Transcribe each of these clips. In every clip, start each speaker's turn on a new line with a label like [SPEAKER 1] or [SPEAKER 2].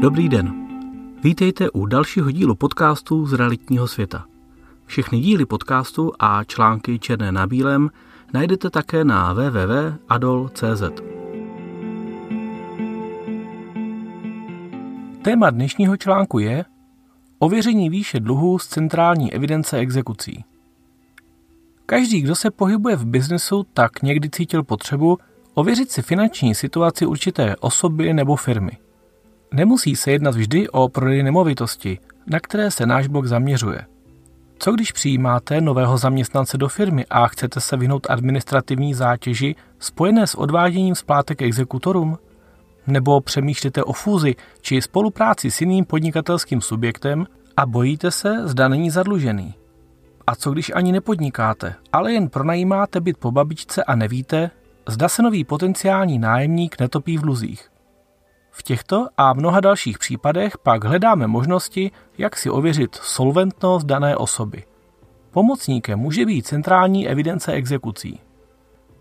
[SPEAKER 1] Dobrý den. Vítejte u dalšího dílu podcastu z realitního světa. Všechny díly podcastu a články černé na bílém najdete také na www.adol.cz. Téma dnešního článku je Ověření výše dluhů z centrální evidence exekucí. Každý, kdo se pohybuje v biznesu, tak někdy cítil potřebu ověřit si finanční situaci určité osoby nebo firmy. Nemusí se jednat vždy o prodej nemovitosti, na které se náš blog zaměřuje. Co když přijímáte nového zaměstnance do firmy a chcete se vyhnout administrativní zátěži spojené s odváděním splátek exekutorům? Nebo přemýšlíte o fúzi či spolupráci s jiným podnikatelským subjektem a bojíte se, zda není zadlužený? A co když ani nepodnikáte, ale jen pronajímáte byt po babičce a nevíte, zda se nový potenciální nájemník netopí v dluzích? V těchto a mnoha dalších případech pak hledáme možnosti, jak si ověřit solventnost dané osoby. Pomocníkem může být centrální evidence exekucí.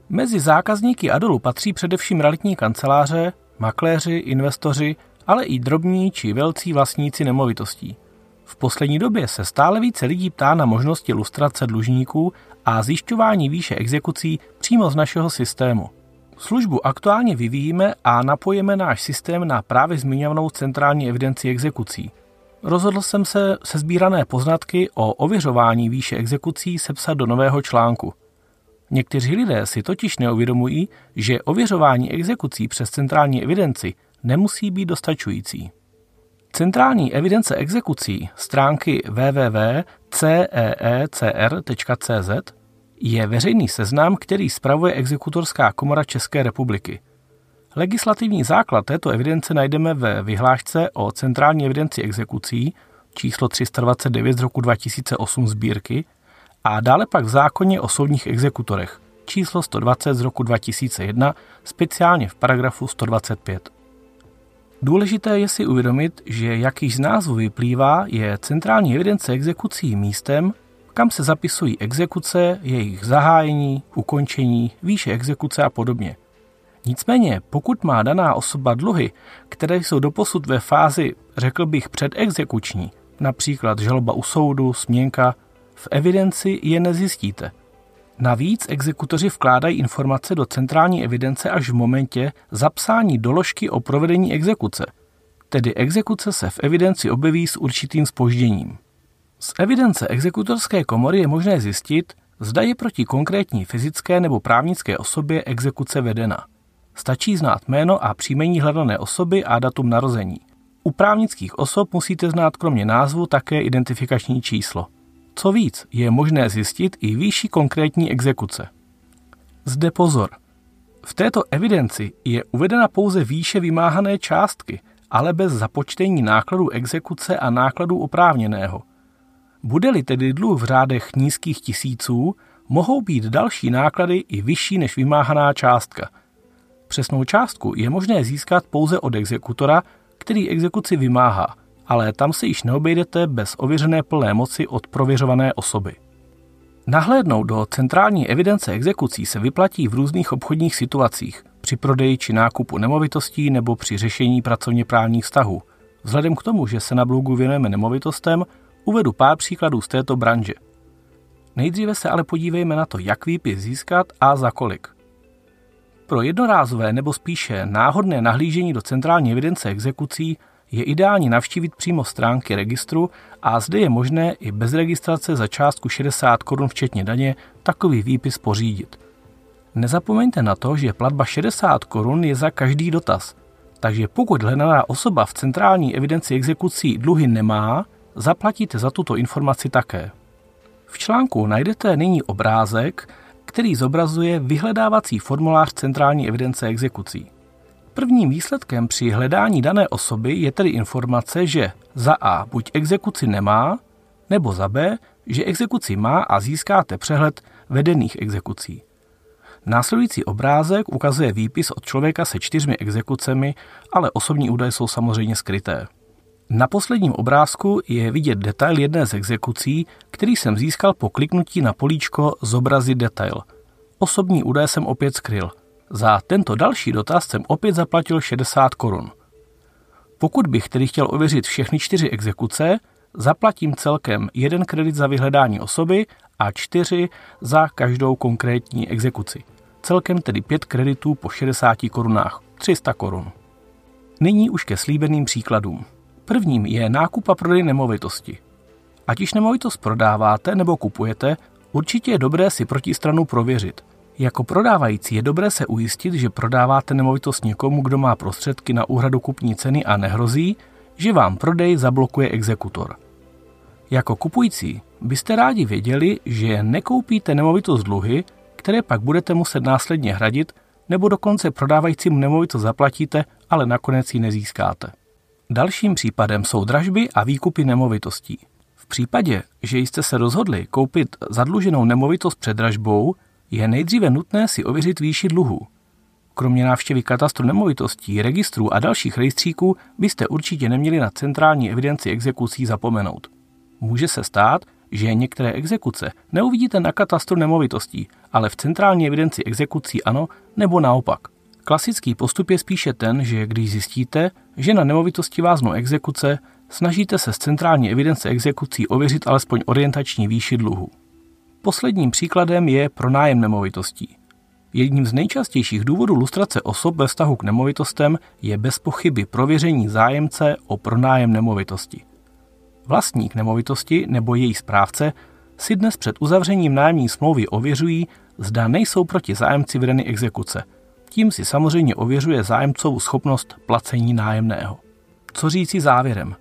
[SPEAKER 1] Mezi zákazníky Adolu patří především realitní kanceláře, makléři, investoři, ale i drobní či velcí vlastníci nemovitostí. V poslední době se stále více lidí ptá na možnosti lustrace dlužníků a zjišťování výše exekucí přímo z našeho systému. Službu aktuálně vyvíjíme a napojíme náš systém na právě zmiňovanou centrální evidenci exekucí. Rozhodl jsem se se sbírané poznatky o ověřování výše exekucí sepsat do nového článku. Někteří lidé si totiž neuvědomují, že ověřování exekucí přes centrální evidenci nemusí být dostačující. Centrální evidence exekucí stránky www.ceecr.cz je veřejný seznam, který spravuje Exekutorská komora České republiky. Legislativní základ této evidence najdeme ve vyhlášce o centrální evidenci exekucí číslo 329 z roku 2008 sbírky a dále pak v zákoně o soudních exekutorech číslo 120 z roku 2001, speciálně v paragrafu 125. Důležité je si uvědomit, že jak již z názvu vyplývá, je centrální evidence exekucí místem, kam se zapisují exekuce, jejich zahájení, ukončení, výše exekuce a podobně. Nicméně, pokud má daná osoba dluhy, které jsou doposud ve fázi, řekl bych, předexekuční, například žaloba u soudu, směnka, v evidenci je nezjistíte. Navíc exekutoři vkládají informace do centrální evidence až v momentě zapsání doložky o provedení exekuce, tedy exekuce se v evidenci objeví s určitým spožděním. Z evidence exekutorské komory je možné zjistit, zda je proti konkrétní fyzické nebo právnické osobě exekuce vedena. Stačí znát jméno a příjmení hledané osoby a datum narození. U právnických osob musíte znát kromě názvu také identifikační číslo. Co víc, je možné zjistit i výši konkrétní exekuce. Zde pozor. V této evidenci je uvedena pouze výše vymáhané částky, ale bez započtení nákladů exekuce a nákladů oprávněného – bude-li tedy dluh v řádech nízkých tisíců, mohou být další náklady i vyšší než vymáhaná částka. Přesnou částku je možné získat pouze od exekutora, který exekuci vymáhá, ale tam se již neobejdete bez ověřené plné moci od prověřované osoby. Nahlédnout do centrální evidence exekucí se vyplatí v různých obchodních situacích, při prodeji či nákupu nemovitostí nebo při řešení pracovně právních vztahů. Vzhledem k tomu, že se na blogu věnujeme nemovitostem, Uvedu pár příkladů z této branže. Nejdříve se ale podívejme na to, jak výpis získat a za kolik. Pro jednorázové nebo spíše náhodné nahlížení do centrální evidence exekucí je ideální navštívit přímo stránky registru a zde je možné i bez registrace za částku 60 korun včetně daně takový výpis pořídit. Nezapomeňte na to, že platba 60 korun je za každý dotaz, takže pokud hledaná osoba v centrální evidenci exekucí dluhy nemá, zaplatíte za tuto informaci také. V článku najdete nyní obrázek, který zobrazuje vyhledávací formulář Centrální evidence exekucí. Prvním výsledkem při hledání dané osoby je tedy informace, že za A buď exekuci nemá, nebo za B, že exekuci má a získáte přehled vedených exekucí. Následující obrázek ukazuje výpis od člověka se čtyřmi exekucemi, ale osobní údaje jsou samozřejmě skryté. Na posledním obrázku je vidět detail jedné z exekucí, který jsem získal po kliknutí na políčko Zobrazit detail. Osobní údaje jsem opět skryl. Za tento další dotaz jsem opět zaplatil 60 korun. Pokud bych tedy chtěl ověřit všechny čtyři exekuce, zaplatím celkem jeden kredit za vyhledání osoby a čtyři za každou konkrétní exekuci. Celkem tedy pět kreditů po 60 korunách, 300 korun. Nyní už ke slíbeným příkladům. Prvním je nákup a prodej nemovitosti. Ať již nemovitost prodáváte nebo kupujete, určitě je dobré si protistranu prověřit. Jako prodávající je dobré se ujistit, že prodáváte nemovitost někomu, kdo má prostředky na úhradu kupní ceny a nehrozí, že vám prodej zablokuje exekutor. Jako kupující byste rádi věděli, že nekoupíte nemovitost dluhy, které pak budete muset následně hradit, nebo dokonce prodávajícím nemovitost zaplatíte, ale nakonec ji nezískáte. Dalším případem jsou dražby a výkupy nemovitostí. V případě, že jste se rozhodli koupit zadluženou nemovitost před dražbou, je nejdříve nutné si ověřit výši dluhu. Kromě návštěvy katastru nemovitostí, registrů a dalších rejstříků byste určitě neměli na centrální evidenci exekucí zapomenout. Může se stát, že některé exekuce neuvidíte na katastru nemovitostí, ale v centrální evidenci exekucí ano, nebo naopak. Klasický postup je spíše ten, že když zjistíte, že na nemovitosti váznou exekuce, snažíte se z centrální evidence exekucí ověřit alespoň orientační výši dluhu. Posledním příkladem je pronájem nemovitostí. Jedním z nejčastějších důvodů lustrace osob ve vztahu k nemovitostem je bez pochyby prověření zájemce o pronájem nemovitosti. Vlastník nemovitosti nebo její správce si dnes před uzavřením nájemní smlouvy ověřují, zda nejsou proti zájemci vedeny exekuce. Tím si samozřejmě ověřuje zájemcovou schopnost placení nájemného. Co říci závěrem?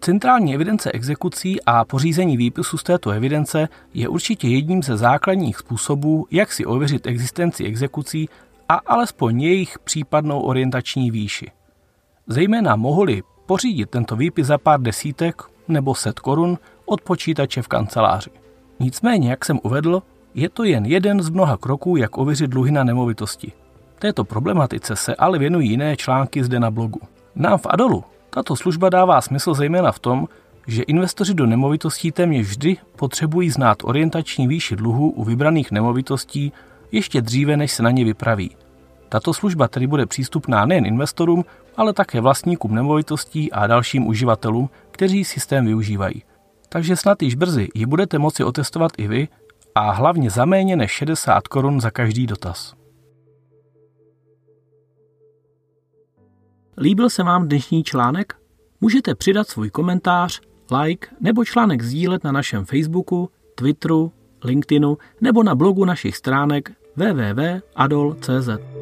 [SPEAKER 1] Centrální evidence exekucí a pořízení výpisu z této evidence je určitě jedním ze základních způsobů, jak si ověřit existenci exekucí a alespoň jejich případnou orientační výši. Zejména mohli pořídit tento výpis za pár desítek nebo set korun od počítače v kanceláři. Nicméně, jak jsem uvedl, je to jen jeden z mnoha kroků, jak ověřit dluhy na nemovitosti. Této problematice se ale věnují jiné články zde na blogu. Nám v Adolu tato služba dává smysl zejména v tom, že investoři do nemovitostí téměř vždy potřebují znát orientační výši dluhu u vybraných nemovitostí ještě dříve, než se na ně vypraví. Tato služba tedy bude přístupná nejen investorům, ale také vlastníkům nemovitostí a dalším uživatelům, kteří systém využívají. Takže snad již brzy ji budete moci otestovat i vy a hlavně za méně než 60 korun za každý dotaz. Líbil se vám dnešní článek? Můžete přidat svůj komentář, like nebo článek sdílet na našem Facebooku, Twitteru, LinkedInu nebo na blogu našich stránek www.adol.cz.